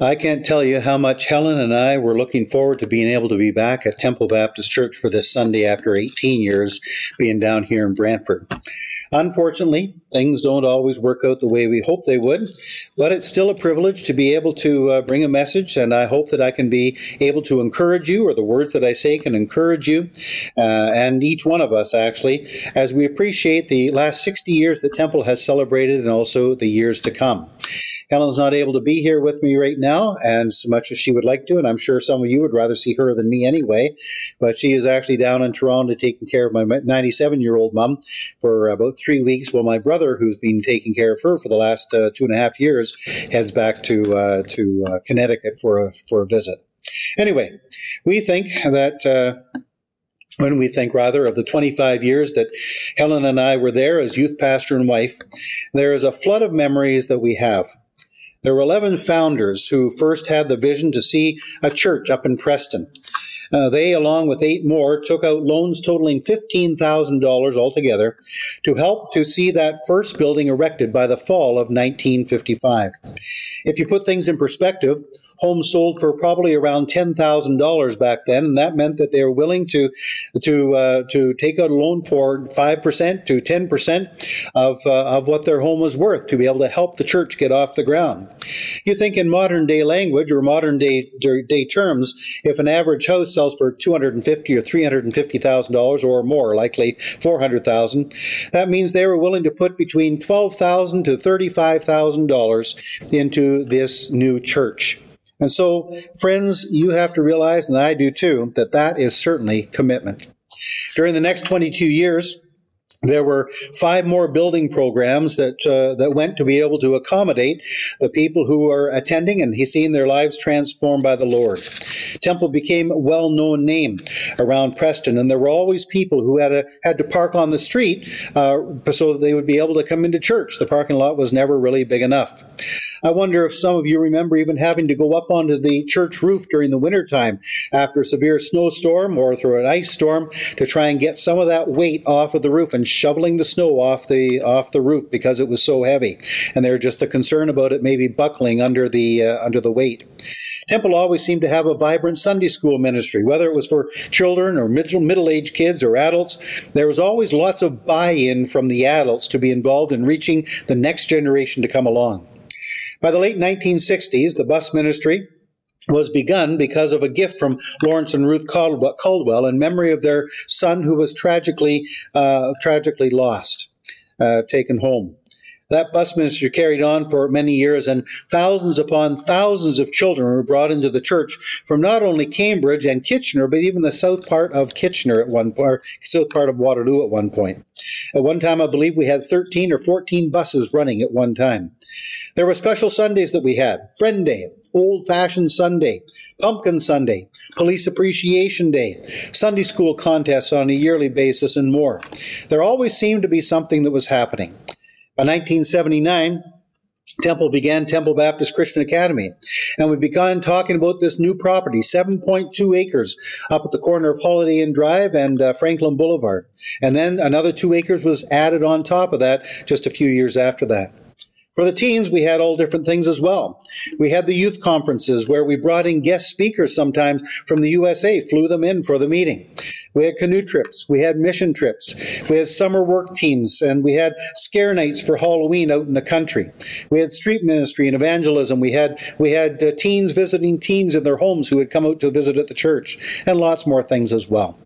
I can't tell you how much Helen and I were looking forward to being able to be back at Temple Baptist Church for this Sunday after 18 years being down here in Brantford. Unfortunately, things don't always work out the way we hope they would, but it's still a privilege to be able to uh, bring a message, and I hope that I can be able to encourage you, or the words that I say can encourage you, uh, and each one of us actually, as we appreciate the last 60 years that Temple has celebrated and also the years to come. Helen's not able to be here with me right now, and as much as she would like to, and I'm sure some of you would rather see her than me anyway, but she is actually down in Toronto taking care of my 97 year old mom for about three weeks, while my brother, who's been taking care of her for the last uh, two and a half years, heads back to uh, to uh, Connecticut for a for a visit. Anyway, we think that uh, when we think rather of the 25 years that Helen and I were there as youth pastor and wife, there is a flood of memories that we have. There were 11 founders who first had the vision to see a church up in Preston. Uh, they, along with eight more, took out loans totaling $15,000 altogether to help to see that first building erected by the fall of 1955. If you put things in perspective, homes sold for probably around ten thousand dollars back then, and that meant that they were willing to to uh, to take out a loan for five percent to ten percent of uh, of what their home was worth to be able to help the church get off the ground. You think in modern day language or modern day day terms, if an average house sells for two hundred and fifty or three hundred and fifty thousand dollars or more, likely four hundred thousand, that means they were willing to put between twelve thousand to thirty five thousand dollars into this new church. And so, friends, you have to realize, and I do too, that that is certainly commitment. During the next 22 years, there were five more building programs that uh, that went to be able to accommodate the people who are attending and seeing their lives transformed by the Lord. Temple became a well-known name around Preston, and there were always people who had a, had to park on the street uh, so that they would be able to come into church. The parking lot was never really big enough. I wonder if some of you remember even having to go up onto the church roof during the wintertime after a severe snowstorm or through an ice storm to try and get some of that weight off of the roof and shoveling the snow off the off the roof because it was so heavy. And they're just a concern about it maybe buckling under the uh, under the weight. Temple always seemed to have a vibrant Sunday school ministry, whether it was for children or middle aged kids or adults. There was always lots of buy in from the adults to be involved in reaching the next generation to come along. By the late 1960s, the bus ministry was begun because of a gift from Lawrence and Ruth Caldwell in memory of their son who was tragically, uh, tragically lost, uh, taken home. That bus ministry carried on for many years, and thousands upon thousands of children were brought into the church from not only Cambridge and Kitchener, but even the south part of Kitchener at one part, south part of Waterloo at one point. At one time, I believe we had 13 or 14 buses running at one time. There were special Sundays that we had Friend Day, Old Fashioned Sunday, Pumpkin Sunday, Police Appreciation Day, Sunday school contests on a yearly basis, and more. There always seemed to be something that was happening. By 1979, Temple began Temple Baptist Christian Academy. And we began talking about this new property, 7.2 acres up at the corner of Holiday Inn Drive and uh, Franklin Boulevard. And then another two acres was added on top of that just a few years after that. For the teens, we had all different things as well. We had the youth conferences where we brought in guest speakers sometimes from the USA, flew them in for the meeting. We had canoe trips. We had mission trips. We had summer work teams and we had scare nights for Halloween out in the country. We had street ministry and evangelism. We had, we had uh, teens visiting teens in their homes who had come out to visit at the church and lots more things as well.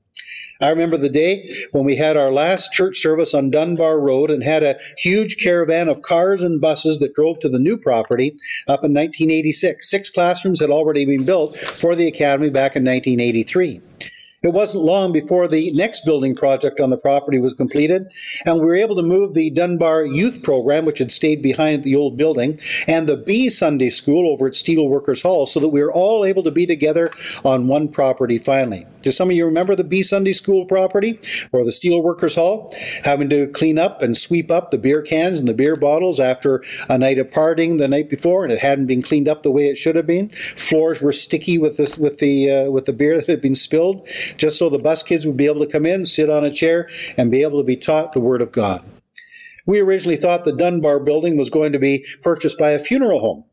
I remember the day when we had our last church service on Dunbar Road and had a huge caravan of cars and buses that drove to the new property up in 1986. Six classrooms had already been built for the academy back in 1983. It wasn't long before the next building project on the property was completed, and we were able to move the Dunbar Youth Program, which had stayed behind the old building, and the B Sunday School over at Steelworkers Hall, so that we were all able to be together on one property finally. Do some of you remember the B Sunday School property or the Steelworkers Hall? Having to clean up and sweep up the beer cans and the beer bottles after a night of partying the night before, and it hadn't been cleaned up the way it should have been. Floors were sticky with this with the uh, with the beer that had been spilled just so the bus kids would be able to come in, sit on a chair, and be able to be taught the Word of God. We originally thought the Dunbar building was going to be purchased by a funeral home.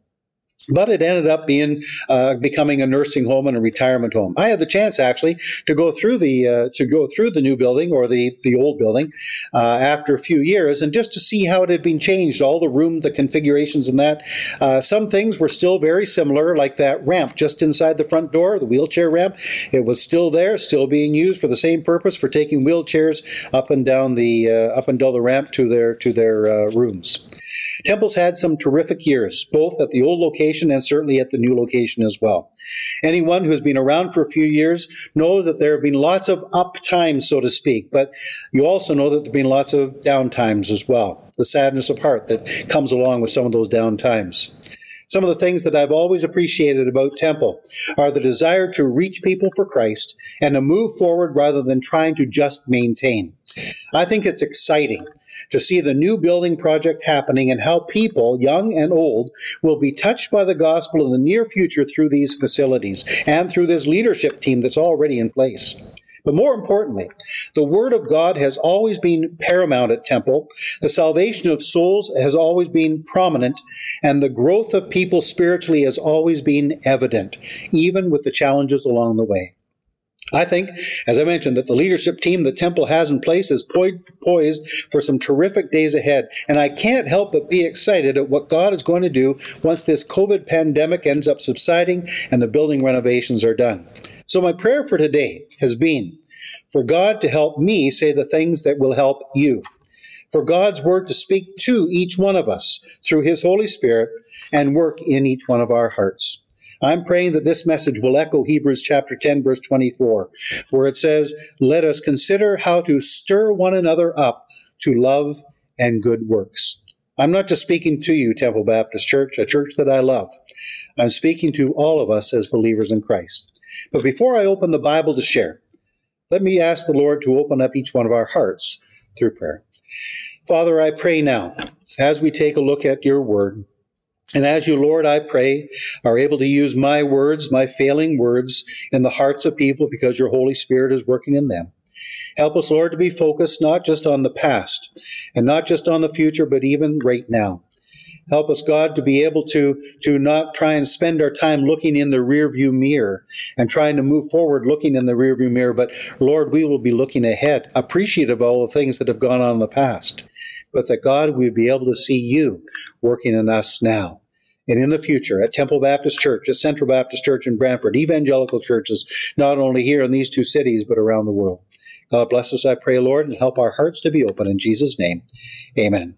But it ended up being uh, becoming a nursing home and a retirement home. I had the chance actually to go through the uh, to go through the new building or the the old building uh, after a few years, and just to see how it had been changed, all the room, the configurations, and that. Uh, some things were still very similar, like that ramp just inside the front door, the wheelchair ramp. It was still there, still being used for the same purpose for taking wheelchairs up and down the uh, up and down the ramp to their to their uh, rooms. Temple's had some terrific years, both at the old location and certainly at the new location as well. Anyone who has been around for a few years knows that there have been lots of up times, so to speak, but you also know that there have been lots of down times as well. The sadness of heart that comes along with some of those down times. Some of the things that I've always appreciated about Temple are the desire to reach people for Christ and to move forward rather than trying to just maintain. I think it's exciting to see the new building project happening and how people, young and old, will be touched by the gospel in the near future through these facilities and through this leadership team that's already in place. But more importantly, the Word of God has always been paramount at Temple. The salvation of souls has always been prominent, and the growth of people spiritually has always been evident, even with the challenges along the way. I think, as I mentioned, that the leadership team the Temple has in place is poised for some terrific days ahead. And I can't help but be excited at what God is going to do once this COVID pandemic ends up subsiding and the building renovations are done. So my prayer for today has been for God to help me say the things that will help you. For God's word to speak to each one of us through his Holy Spirit and work in each one of our hearts. I'm praying that this message will echo Hebrews chapter 10, verse 24, where it says, Let us consider how to stir one another up to love and good works. I'm not just speaking to you, Temple Baptist Church, a church that I love. I'm speaking to all of us as believers in Christ. But before I open the Bible to share, let me ask the Lord to open up each one of our hearts through prayer. Father, I pray now, as we take a look at your word, and as you, Lord, I pray, are able to use my words, my failing words, in the hearts of people because your Holy Spirit is working in them. Help us, Lord, to be focused not just on the past and not just on the future, but even right now. Help us, God, to be able to, to not try and spend our time looking in the rearview mirror and trying to move forward looking in the rearview mirror, but Lord, we will be looking ahead, appreciative of all the things that have gone on in the past but that God would be able to see you working in us now and in the future at Temple Baptist Church, at Central Baptist Church in Brantford, evangelical churches, not only here in these two cities, but around the world. God bless us, I pray, Lord, and help our hearts to be open. In Jesus' name, amen.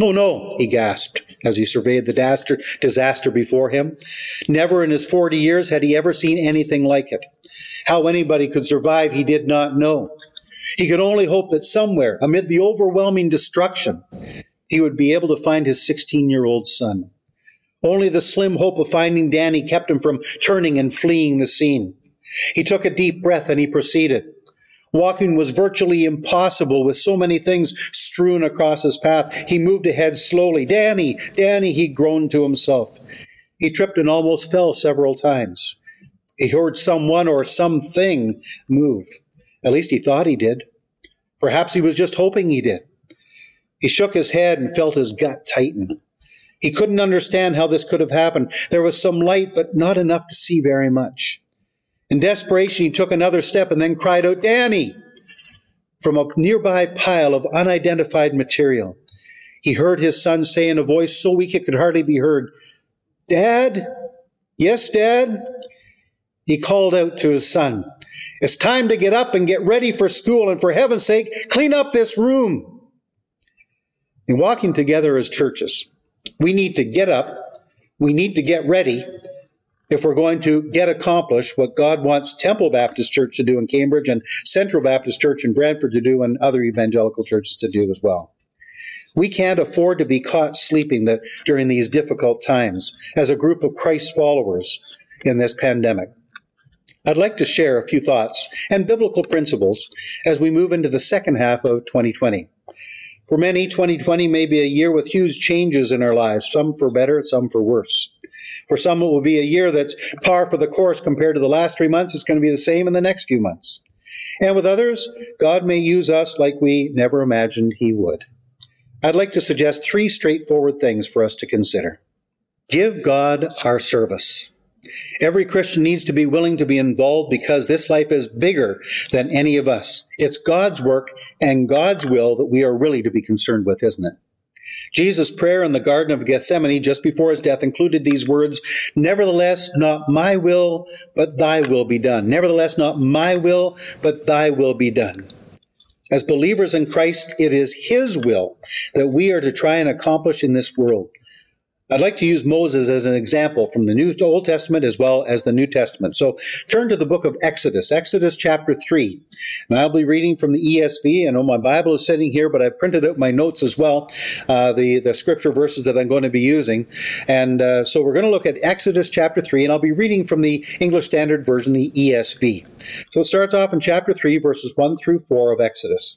Oh no, he gasped as he surveyed the disaster before him. Never in his 40 years had he ever seen anything like it. How anybody could survive, he did not know. He could only hope that somewhere, amid the overwhelming destruction, he would be able to find his 16 year old son. Only the slim hope of finding Danny kept him from turning and fleeing the scene. He took a deep breath and he proceeded. Walking was virtually impossible with so many things strewn across his path. He moved ahead slowly. Danny, Danny, he groaned to himself. He tripped and almost fell several times. He heard someone or something move. At least he thought he did. Perhaps he was just hoping he did. He shook his head and felt his gut tighten. He couldn't understand how this could have happened. There was some light, but not enough to see very much. In desperation, he took another step and then cried out, Danny! From a nearby pile of unidentified material. He heard his son say in a voice so weak it could hardly be heard, Dad? Yes, Dad? He called out to his son. It's time to get up and get ready for school, and for heaven's sake, clean up this room. In walking together as churches, we need to get up, we need to get ready if we're going to get accomplished what God wants Temple Baptist Church to do in Cambridge and Central Baptist Church in Brantford to do and other evangelical churches to do as well. We can't afford to be caught sleeping that during these difficult times as a group of Christ followers in this pandemic. I'd like to share a few thoughts and biblical principles as we move into the second half of 2020. For many, 2020 may be a year with huge changes in our lives, some for better, some for worse. For some, it will be a year that's par for the course compared to the last three months. It's going to be the same in the next few months. And with others, God may use us like we never imagined He would. I'd like to suggest three straightforward things for us to consider. Give God our service. Every Christian needs to be willing to be involved because this life is bigger than any of us. It's God's work and God's will that we are really to be concerned with, isn't it? Jesus' prayer in the Garden of Gethsemane just before his death included these words, Nevertheless, not my will, but thy will be done. Nevertheless, not my will, but thy will be done. As believers in Christ, it is his will that we are to try and accomplish in this world. I'd like to use Moses as an example from the New Old Testament as well as the New Testament. So turn to the book of Exodus, Exodus chapter 3. And I'll be reading from the ESV. I know my Bible is sitting here, but I printed out my notes as well, uh, the, the scripture verses that I'm going to be using. And uh, so we're going to look at Exodus chapter 3, and I'll be reading from the English Standard Version, the ESV. So it starts off in chapter 3, verses 1 through 4 of Exodus.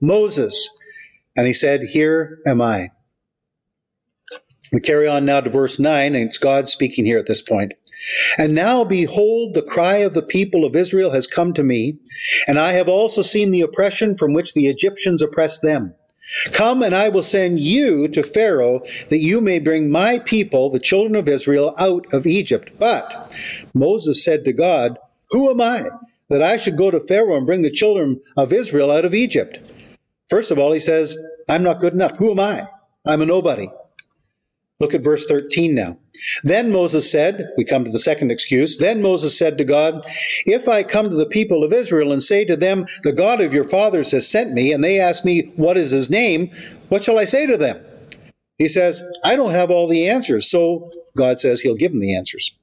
Moses. And he said, Here am I. We carry on now to verse 9, and it's God speaking here at this point. And now behold, the cry of the people of Israel has come to me, and I have also seen the oppression from which the Egyptians oppress them. Come, and I will send you to Pharaoh, that you may bring my people, the children of Israel, out of Egypt. But Moses said to God, Who am I, that I should go to Pharaoh and bring the children of Israel out of Egypt? First of all, he says, I'm not good enough. Who am I? I'm a nobody. Look at verse 13 now. Then Moses said, we come to the second excuse, then Moses said to God, If I come to the people of Israel and say to them, The God of your fathers has sent me, and they ask me, What is his name? What shall I say to them? He says, I don't have all the answers. So God says he'll give them the answers.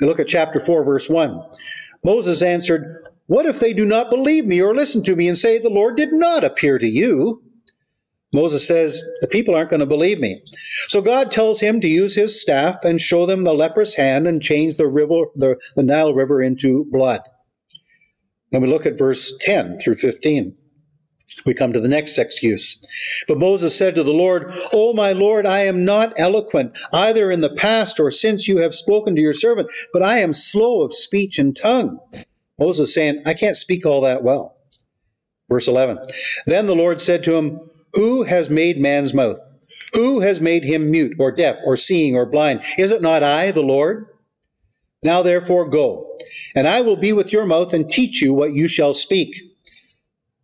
We look at chapter 4, verse 1. Moses answered, What if they do not believe me or listen to me and say, The Lord did not appear to you? Moses says, The people aren't going to believe me. So God tells him to use his staff and show them the leprous hand and change the river, the, the Nile River into blood. And we look at verse 10 through 15. We come to the next excuse. But Moses said to the Lord, O my Lord, I am not eloquent, either in the past or since you have spoken to your servant, but I am slow of speech and tongue. Moses saying, I can't speak all that well. Verse 11. Then the Lord said to him, Who has made man's mouth? Who has made him mute or deaf or seeing or blind? Is it not I, the Lord? Now therefore go, and I will be with your mouth and teach you what you shall speak.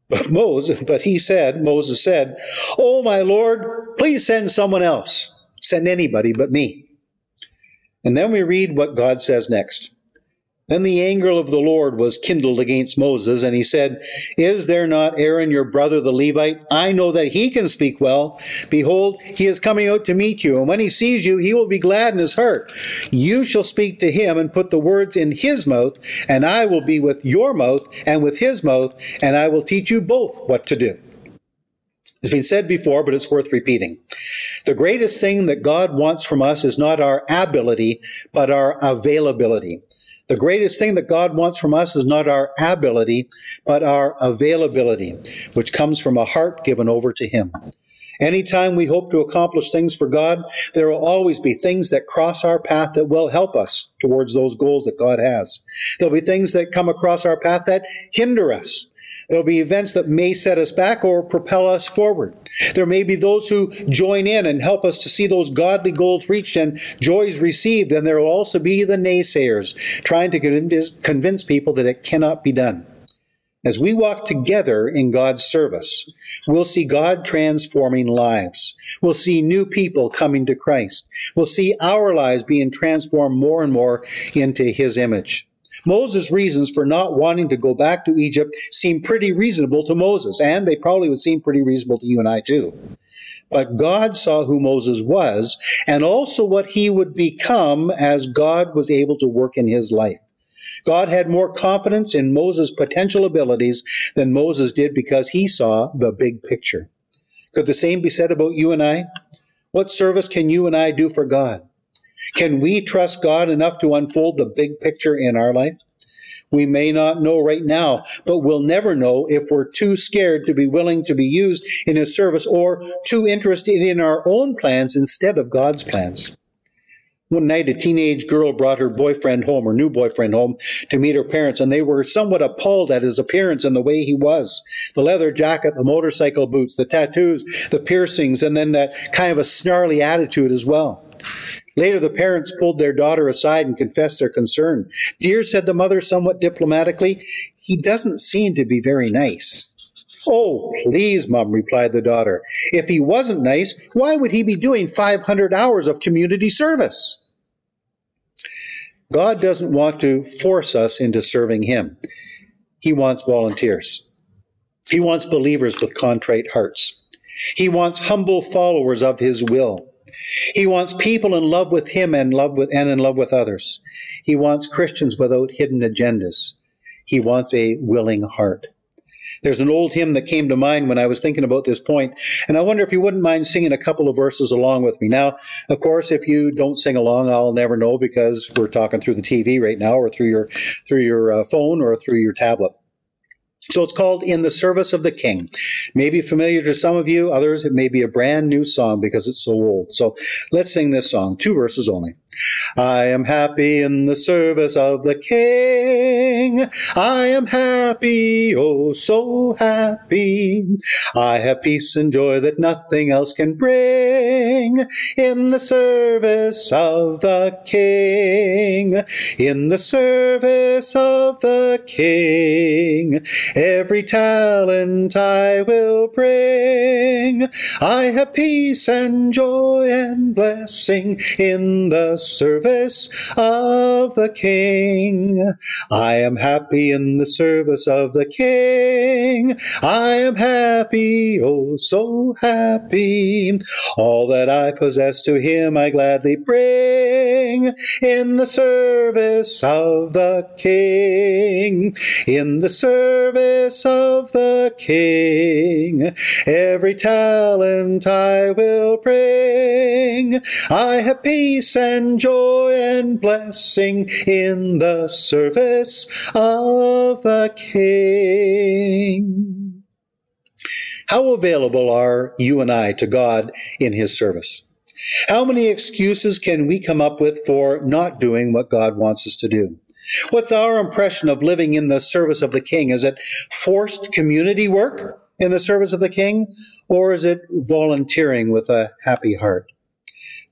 But Moses, but he said, Moses said, Oh my Lord, please send someone else. Send anybody but me. And then we read what God says next. Then the anger of the Lord was kindled against Moses, and he said, Is there not Aaron your brother the Levite? I know that he can speak well. Behold, he is coming out to meet you, and when he sees you, he will be glad in his heart. You shall speak to him and put the words in his mouth, and I will be with your mouth and with his mouth, and I will teach you both what to do. It's been said before, but it's worth repeating. The greatest thing that God wants from us is not our ability, but our availability. The greatest thing that God wants from us is not our ability, but our availability, which comes from a heart given over to Him. Anytime we hope to accomplish things for God, there will always be things that cross our path that will help us towards those goals that God has. There'll be things that come across our path that hinder us. There'll be events that may set us back or propel us forward. There may be those who join in and help us to see those godly goals reached and joys received, and there will also be the naysayers trying to convince people that it cannot be done. As we walk together in God's service, we'll see God transforming lives. We'll see new people coming to Christ. We'll see our lives being transformed more and more into His image. Moses' reasons for not wanting to go back to Egypt seem pretty reasonable to Moses, and they probably would seem pretty reasonable to you and I too. But God saw who Moses was and also what he would become as God was able to work in his life. God had more confidence in Moses' potential abilities than Moses did because he saw the big picture. Could the same be said about you and I? What service can you and I do for God? Can we trust God enough to unfold the big picture in our life? We may not know right now, but we'll never know if we're too scared to be willing to be used in His service or too interested in our own plans instead of God's plans. One night, a teenage girl brought her boyfriend home, her new boyfriend home, to meet her parents, and they were somewhat appalled at his appearance and the way he was. The leather jacket, the motorcycle boots, the tattoos, the piercings, and then that kind of a snarly attitude as well. Later, the parents pulled their daughter aside and confessed their concern. Dear, said the mother somewhat diplomatically, he doesn't seem to be very nice. Oh, please, Mum, replied the daughter. If he wasn't nice, why would he be doing 500 hours of community service? God doesn't want to force us into serving him. He wants volunteers. He wants believers with contrite hearts. He wants humble followers of his will. He wants people in love with him and love with and in love with others. He wants Christians without hidden agendas. He wants a willing heart. There's an old hymn that came to mind when I was thinking about this point, and I wonder if you wouldn't mind singing a couple of verses along with me. Now, of course, if you don't sing along, I'll never know because we're talking through the TV right now, or through your through your uh, phone, or through your tablet. So it's called In the Service of the King. Maybe familiar to some of you, others it may be a brand new song because it's so old. So let's sing this song, two verses only. I am happy in the service of the King. I am happy, oh so happy. I have peace and joy that nothing else can bring. In the service of the King. In the service of the King. Every talent I will bring. I have peace and joy and blessing in the service of the King. I am happy in the service of the King. I am happy, oh so happy. All that I possess to him I gladly bring in the service of the King. In the service of the King. Every talent I will bring. I have peace and joy and blessing in the service of the King. How available are you and I to God in His service? How many excuses can we come up with for not doing what God wants us to do? What's our impression of living in the service of the King? Is it forced community work in the service of the King, or is it volunteering with a happy heart?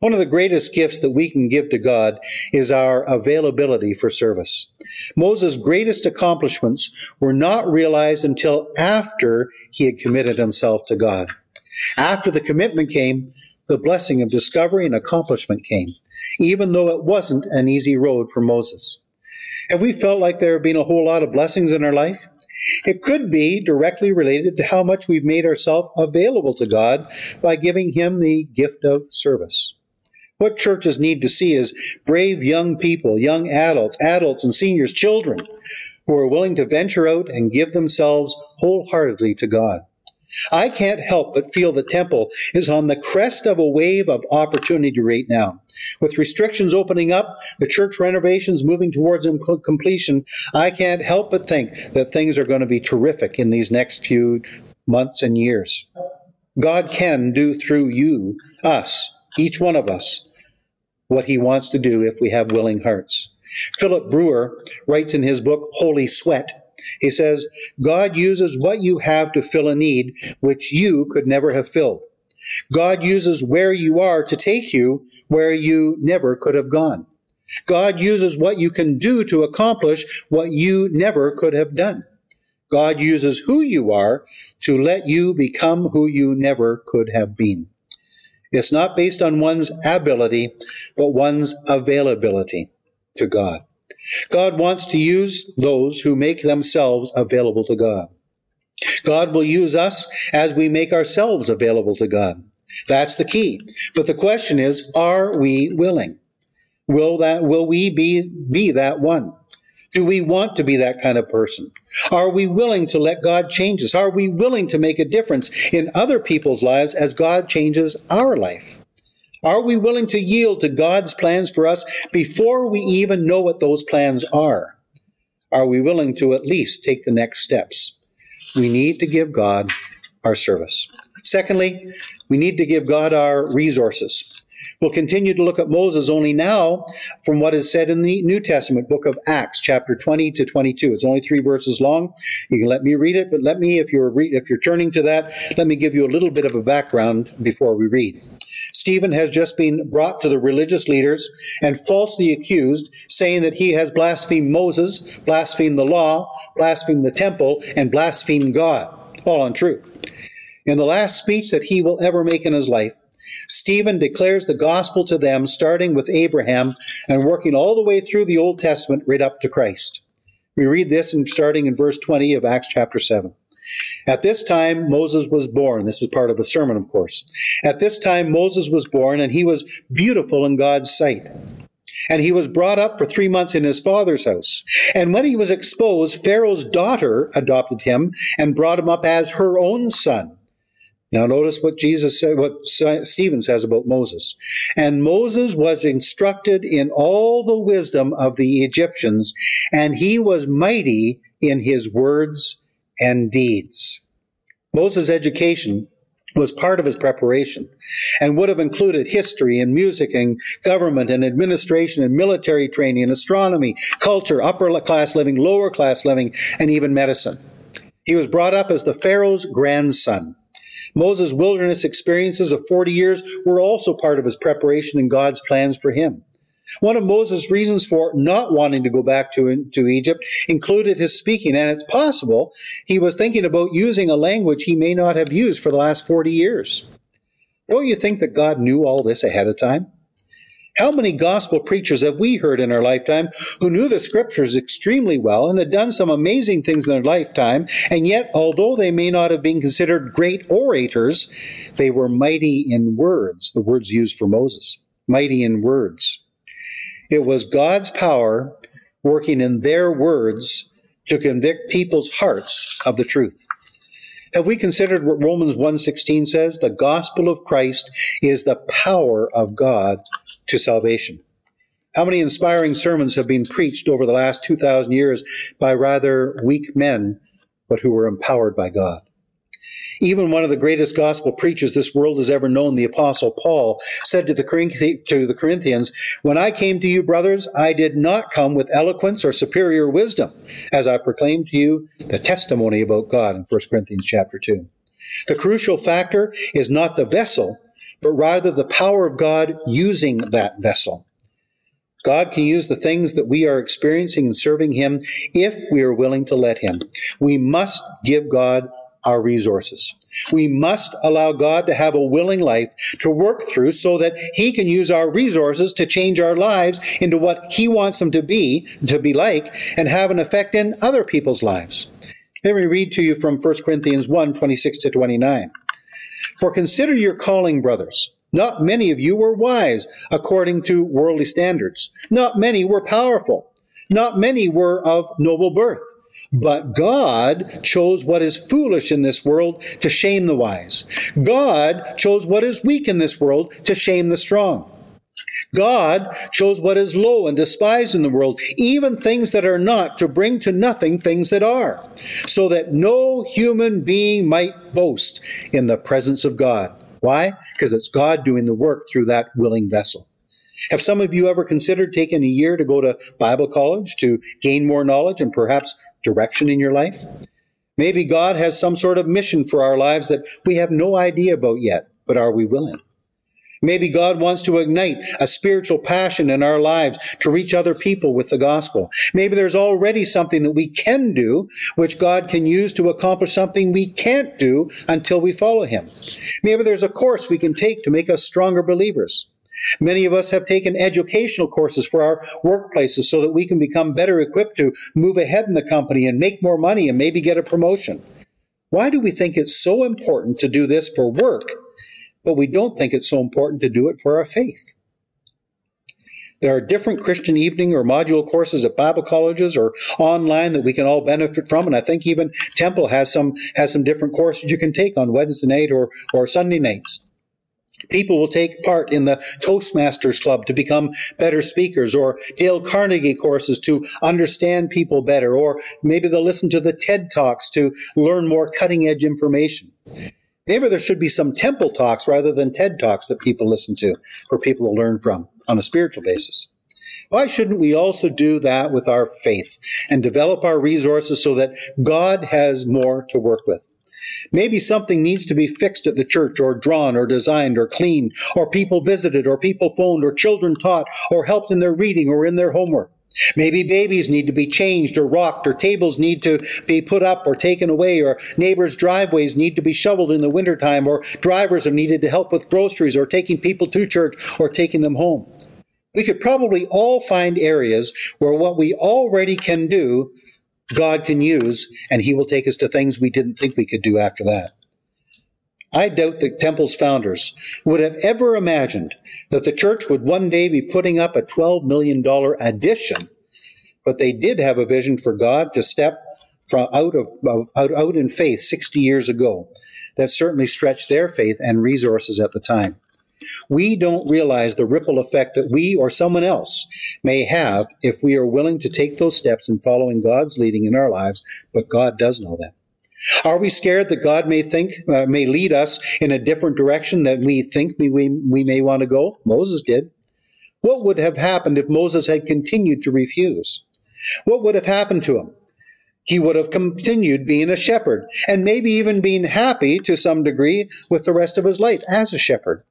One of the greatest gifts that we can give to God is our availability for service. Moses' greatest accomplishments were not realized until after he had committed himself to God. After the commitment came, the blessing of discovery and accomplishment came, even though it wasn't an easy road for Moses. Have we felt like there have been a whole lot of blessings in our life? It could be directly related to how much we've made ourselves available to God by giving Him the gift of service. What churches need to see is brave young people, young adults, adults and seniors, children, who are willing to venture out and give themselves wholeheartedly to God. I can't help but feel the temple is on the crest of a wave of opportunity right now. With restrictions opening up, the church renovations moving towards completion, I can't help but think that things are going to be terrific in these next few months and years. God can do through you, us, each one of us, what he wants to do if we have willing hearts. Philip Brewer writes in his book, Holy Sweat, he says, God uses what you have to fill a need which you could never have filled. God uses where you are to take you where you never could have gone. God uses what you can do to accomplish what you never could have done. God uses who you are to let you become who you never could have been. It's not based on one's ability, but one's availability to God. God wants to use those who make themselves available to God. God will use us as we make ourselves available to God. That's the key. But the question is, are we willing? Will that, will we be, be that one? Do we want to be that kind of person? Are we willing to let God change us? Are we willing to make a difference in other people's lives as God changes our life? Are we willing to yield to God's plans for us before we even know what those plans are? Are we willing to at least take the next steps? We need to give God our service. Secondly, we need to give God our resources. We'll continue to look at Moses only now from what is said in the New Testament book of Acts, chapter 20 to 22. It's only three verses long. You can let me read it, but let me, if you're re- if you're turning to that, let me give you a little bit of a background before we read. Stephen has just been brought to the religious leaders and falsely accused, saying that he has blasphemed Moses, blasphemed the law, blasphemed the temple, and blasphemed God. All untrue. In the last speech that he will ever make in his life, Stephen declares the gospel to them, starting with Abraham and working all the way through the Old Testament right up to Christ. We read this in starting in verse 20 of Acts chapter 7. At this time, Moses was born. This is part of a sermon, of course. At this time, Moses was born, and he was beautiful in God's sight. And he was brought up for three months in his father's house. And when he was exposed, Pharaoh's daughter adopted him and brought him up as her own son. Now notice what Jesus said, what Stephen says about Moses. And Moses was instructed in all the wisdom of the Egyptians, and he was mighty in his words and deeds. Moses' education was part of his preparation and would have included history and music and government and administration and military training and astronomy, culture, upper class living, lower class living, and even medicine. He was brought up as the Pharaoh's grandson. Moses' wilderness experiences of 40 years were also part of his preparation and God's plans for him. One of Moses' reasons for not wanting to go back to, to Egypt included his speaking, and it's possible he was thinking about using a language he may not have used for the last 40 years. Don't you think that God knew all this ahead of time? How many gospel preachers have we heard in our lifetime who knew the scriptures extremely well and had done some amazing things in their lifetime, and yet, although they may not have been considered great orators, they were mighty in words, the words used for Moses, mighty in words. It was God's power working in their words to convict people's hearts of the truth. Have we considered what Romans 1:16 says? The gospel of Christ is the power of God to salvation. How many inspiring sermons have been preached over the last 2,000 years by rather weak men, but who were empowered by God? Even one of the greatest gospel preachers this world has ever known, the apostle Paul, said to the, to the Corinthians, When I came to you, brothers, I did not come with eloquence or superior wisdom, as I proclaimed to you the testimony about God in 1 Corinthians chapter 2. The crucial factor is not the vessel, but rather the power of God using that vessel. God can use the things that we are experiencing and serving Him if we are willing to let Him. We must give God our resources. We must allow God to have a willing life to work through so that He can use our resources to change our lives into what He wants them to be, to be like, and have an effect in other people's lives. Let me read to you from 1 Corinthians 1 26 to 29. For consider your calling, brothers. Not many of you were wise according to worldly standards. Not many were powerful. Not many were of noble birth. But God chose what is foolish in this world to shame the wise. God chose what is weak in this world to shame the strong. God chose what is low and despised in the world, even things that are not, to bring to nothing things that are, so that no human being might boast in the presence of God. Why? Because it's God doing the work through that willing vessel. Have some of you ever considered taking a year to go to Bible college to gain more knowledge and perhaps direction in your life? Maybe God has some sort of mission for our lives that we have no idea about yet, but are we willing? Maybe God wants to ignite a spiritual passion in our lives to reach other people with the gospel. Maybe there's already something that we can do, which God can use to accomplish something we can't do until we follow Him. Maybe there's a course we can take to make us stronger believers. Many of us have taken educational courses for our workplaces so that we can become better equipped to move ahead in the company and make more money and maybe get a promotion. Why do we think it's so important to do this for work but we don't think it's so important to do it for our faith. There are different Christian evening or module courses at Bible colleges or online that we can all benefit from, and I think even Temple has some has some different courses you can take on Wednesday night or or Sunday nights. People will take part in the Toastmasters Club to become better speakers, or Dale Carnegie courses to understand people better, or maybe they'll listen to the TED Talks to learn more cutting edge information. Maybe there should be some temple talks rather than TED Talks that people listen to for people to learn from on a spiritual basis. Why shouldn't we also do that with our faith and develop our resources so that God has more to work with? Maybe something needs to be fixed at the church, or drawn, or designed, or cleaned, or people visited, or people phoned, or children taught, or helped in their reading or in their homework. Maybe babies need to be changed or rocked, or tables need to be put up or taken away, or neighbors' driveways need to be shoveled in the wintertime, or drivers are needed to help with groceries, or taking people to church, or taking them home. We could probably all find areas where what we already can do God can use, and He will take us to things we didn't think we could do after that. I doubt that Temple's founders would have ever imagined that the church would one day be putting up a $12 million addition, but they did have a vision for God to step from out of, out, out in faith 60 years ago. That certainly stretched their faith and resources at the time. We don't realize the ripple effect that we or someone else may have if we are willing to take those steps in following God's leading in our lives, but God does know that. Are we scared that God may think, uh, may lead us in a different direction than we think we, we, we may want to go? Moses did. What would have happened if Moses had continued to refuse? What would have happened to him? He would have continued being a shepherd and maybe even being happy to some degree with the rest of his life as a shepherd.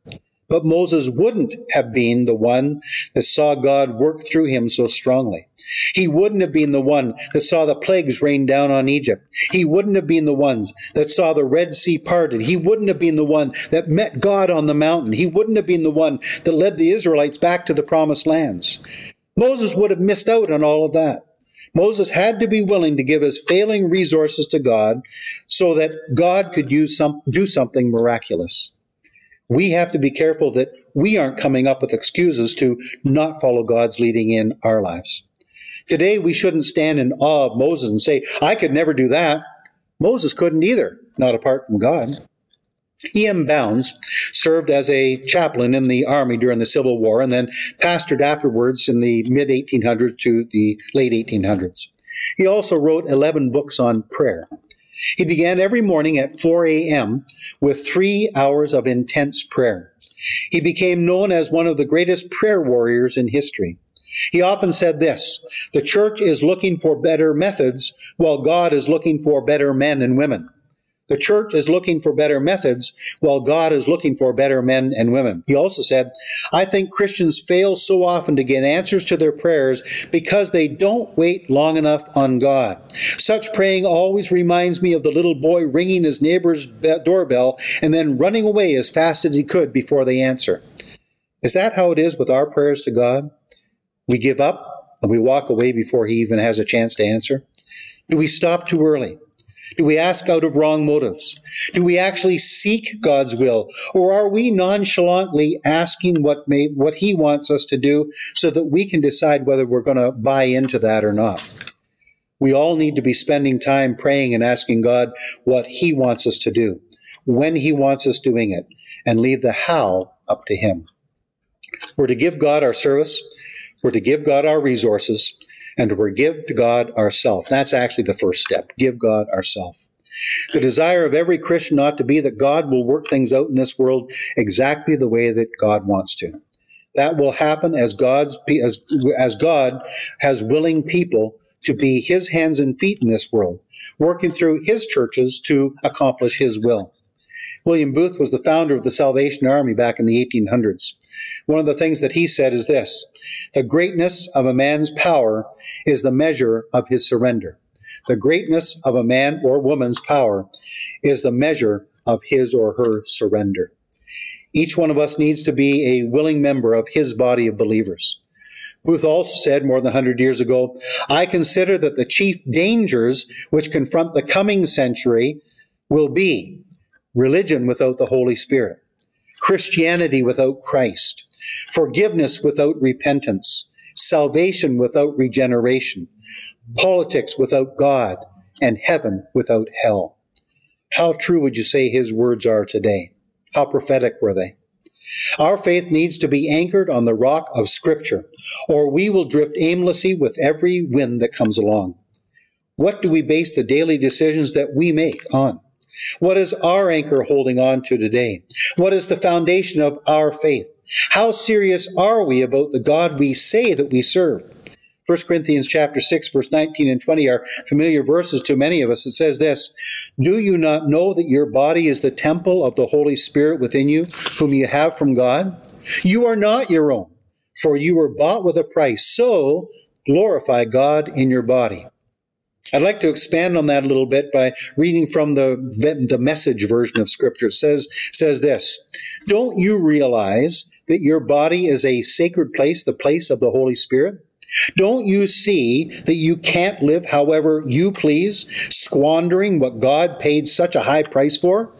But Moses wouldn't have been the one that saw God work through him so strongly. He wouldn't have been the one that saw the plagues rain down on Egypt. He wouldn't have been the ones that saw the Red Sea parted. He wouldn't have been the one that met God on the mountain. He wouldn't have been the one that led the Israelites back to the promised lands. Moses would have missed out on all of that. Moses had to be willing to give his failing resources to God so that God could use some, do something miraculous we have to be careful that we aren't coming up with excuses to not follow God's leading in our lives. Today, we shouldn't stand in awe of Moses and say, I could never do that. Moses couldn't either, not apart from God. E.M. Bounds served as a chaplain in the army during the Civil War and then pastored afterwards in the mid 1800s to the late 1800s. He also wrote 11 books on prayer. He began every morning at 4 a.m. with three hours of intense prayer. He became known as one of the greatest prayer warriors in history. He often said this The church is looking for better methods, while God is looking for better men and women. The church is looking for better methods while God is looking for better men and women. He also said, I think Christians fail so often to get answers to their prayers because they don't wait long enough on God. Such praying always reminds me of the little boy ringing his neighbor's doorbell and then running away as fast as he could before they answer. Is that how it is with our prayers to God? We give up and we walk away before he even has a chance to answer? Do we stop too early? Do we ask out of wrong motives? Do we actually seek God's will? Or are we nonchalantly asking what may, what he wants us to do so that we can decide whether we're going to buy into that or not? We all need to be spending time praying and asking God what he wants us to do, when he wants us doing it, and leave the how up to him. We're to give God our service. We're to give God our resources and to give to God ourself. That's actually the first step. Give God ourself. The desire of every Christian ought to be that God will work things out in this world exactly the way that God wants to. That will happen as God's as, as God has willing people to be his hands and feet in this world, working through his churches to accomplish his will. William Booth was the founder of the Salvation Army back in the 1800s. One of the things that he said is this The greatness of a man's power is the measure of his surrender. The greatness of a man or woman's power is the measure of his or her surrender. Each one of us needs to be a willing member of his body of believers. Booth also said more than 100 years ago, I consider that the chief dangers which confront the coming century will be religion without the Holy Spirit, Christianity without Christ, forgiveness without repentance, salvation without regeneration, politics without God, and heaven without hell. How true would you say his words are today? How prophetic were they? Our faith needs to be anchored on the rock of Scripture, or we will drift aimlessly with every wind that comes along. What do we base the daily decisions that we make on? What is our anchor holding on to today? What is the foundation of our faith? How serious are we about the God we say that we serve? 1 Corinthians chapter 6 verse 19 and 20 are familiar verses to many of us. It says this, Do you not know that your body is the temple of the Holy Spirit within you, whom you have from God? You are not your own, for you were bought with a price. So glorify God in your body. I'd like to expand on that a little bit by reading from the, the message version of scripture. It says, says this, Don't you realize that your body is a sacred place, the place of the Holy Spirit? Don't you see that you can't live however you please, squandering what God paid such a high price for?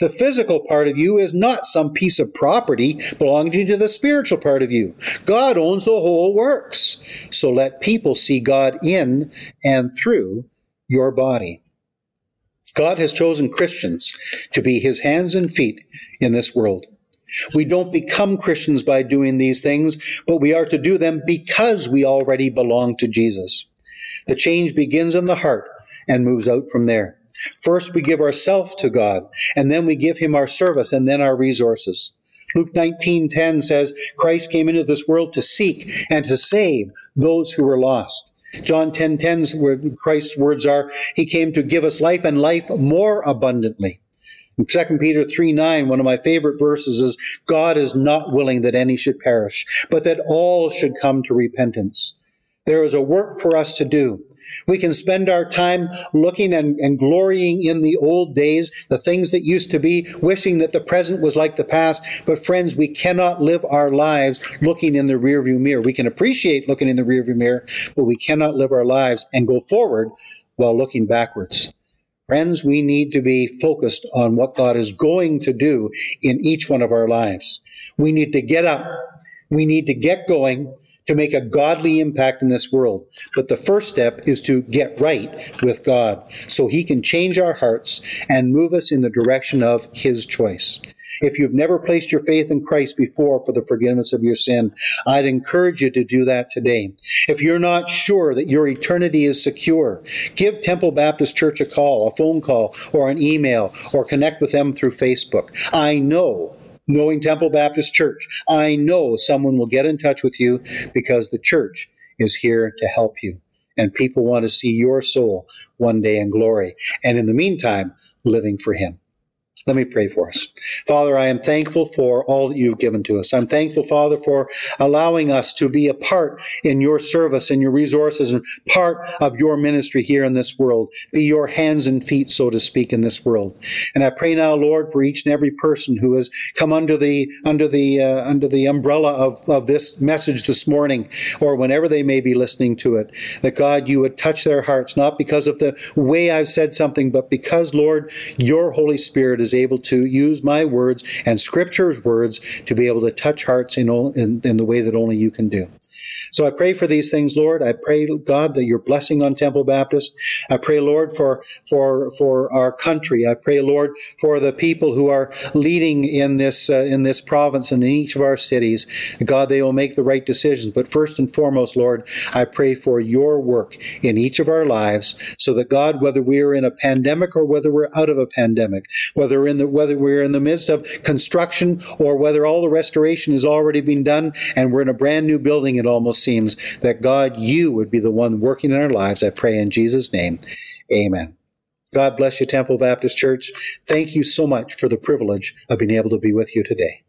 The physical part of you is not some piece of property belonging to the spiritual part of you. God owns the whole works. So let people see God in and through your body. God has chosen Christians to be his hands and feet in this world. We don't become Christians by doing these things, but we are to do them because we already belong to Jesus. The change begins in the heart and moves out from there. First, we give ourselves to God, and then we give Him our service and then our resources. Luke 19:10 says, Christ came into this world to seek and to save those who were lost. John 10:10's where Christ's words are, He came to give us life and life more abundantly. In 2 Peter 3 9, one of my favorite verses is God is not willing that any should perish, but that all should come to repentance. There is a work for us to do. We can spend our time looking and, and, glorying in the old days, the things that used to be, wishing that the present was like the past. But friends, we cannot live our lives looking in the rearview mirror. We can appreciate looking in the rearview mirror, but we cannot live our lives and go forward while looking backwards. Friends, we need to be focused on what God is going to do in each one of our lives. We need to get up. We need to get going to make a godly impact in this world. But the first step is to get right with God so he can change our hearts and move us in the direction of his choice. If you've never placed your faith in Christ before for the forgiveness of your sin, I'd encourage you to do that today. If you're not sure that your eternity is secure, give Temple Baptist Church a call, a phone call, or an email, or connect with them through Facebook. I know knowing Temple Baptist Church, I know someone will get in touch with you because the church is here to help you. And people want to see your soul one day in glory. And in the meantime, living for Him. Let me pray for us. Father, I am thankful for all that you've given to us. I'm thankful, Father, for allowing us to be a part in your service and your resources and part of your ministry here in this world. Be your hands and feet, so to speak, in this world. And I pray now, Lord, for each and every person who has come under the under the uh, under the umbrella of, of this message this morning, or whenever they may be listening to it, that God, you would touch their hearts, not because of the way I've said something, but because, Lord, your Holy Spirit is is able to use my words and Scripture's words to be able to touch hearts in, in, in the way that only you can do. So I pray for these things, Lord. I pray, God, that your blessing on Temple Baptist. I pray, Lord, for for for our country. I pray, Lord, for the people who are leading in this uh, in this province and in each of our cities. God, they will make the right decisions. But first and foremost, Lord, I pray for your work in each of our lives, so that God, whether we are in a pandemic or whether we're out of a pandemic, whether in the whether we're in the midst of construction or whether all the restoration has already been done and we're in a brand new building, it almost seems that God, you would be the one working in our lives. I pray in Jesus' name. Amen. God bless you, Temple Baptist Church. Thank you so much for the privilege of being able to be with you today.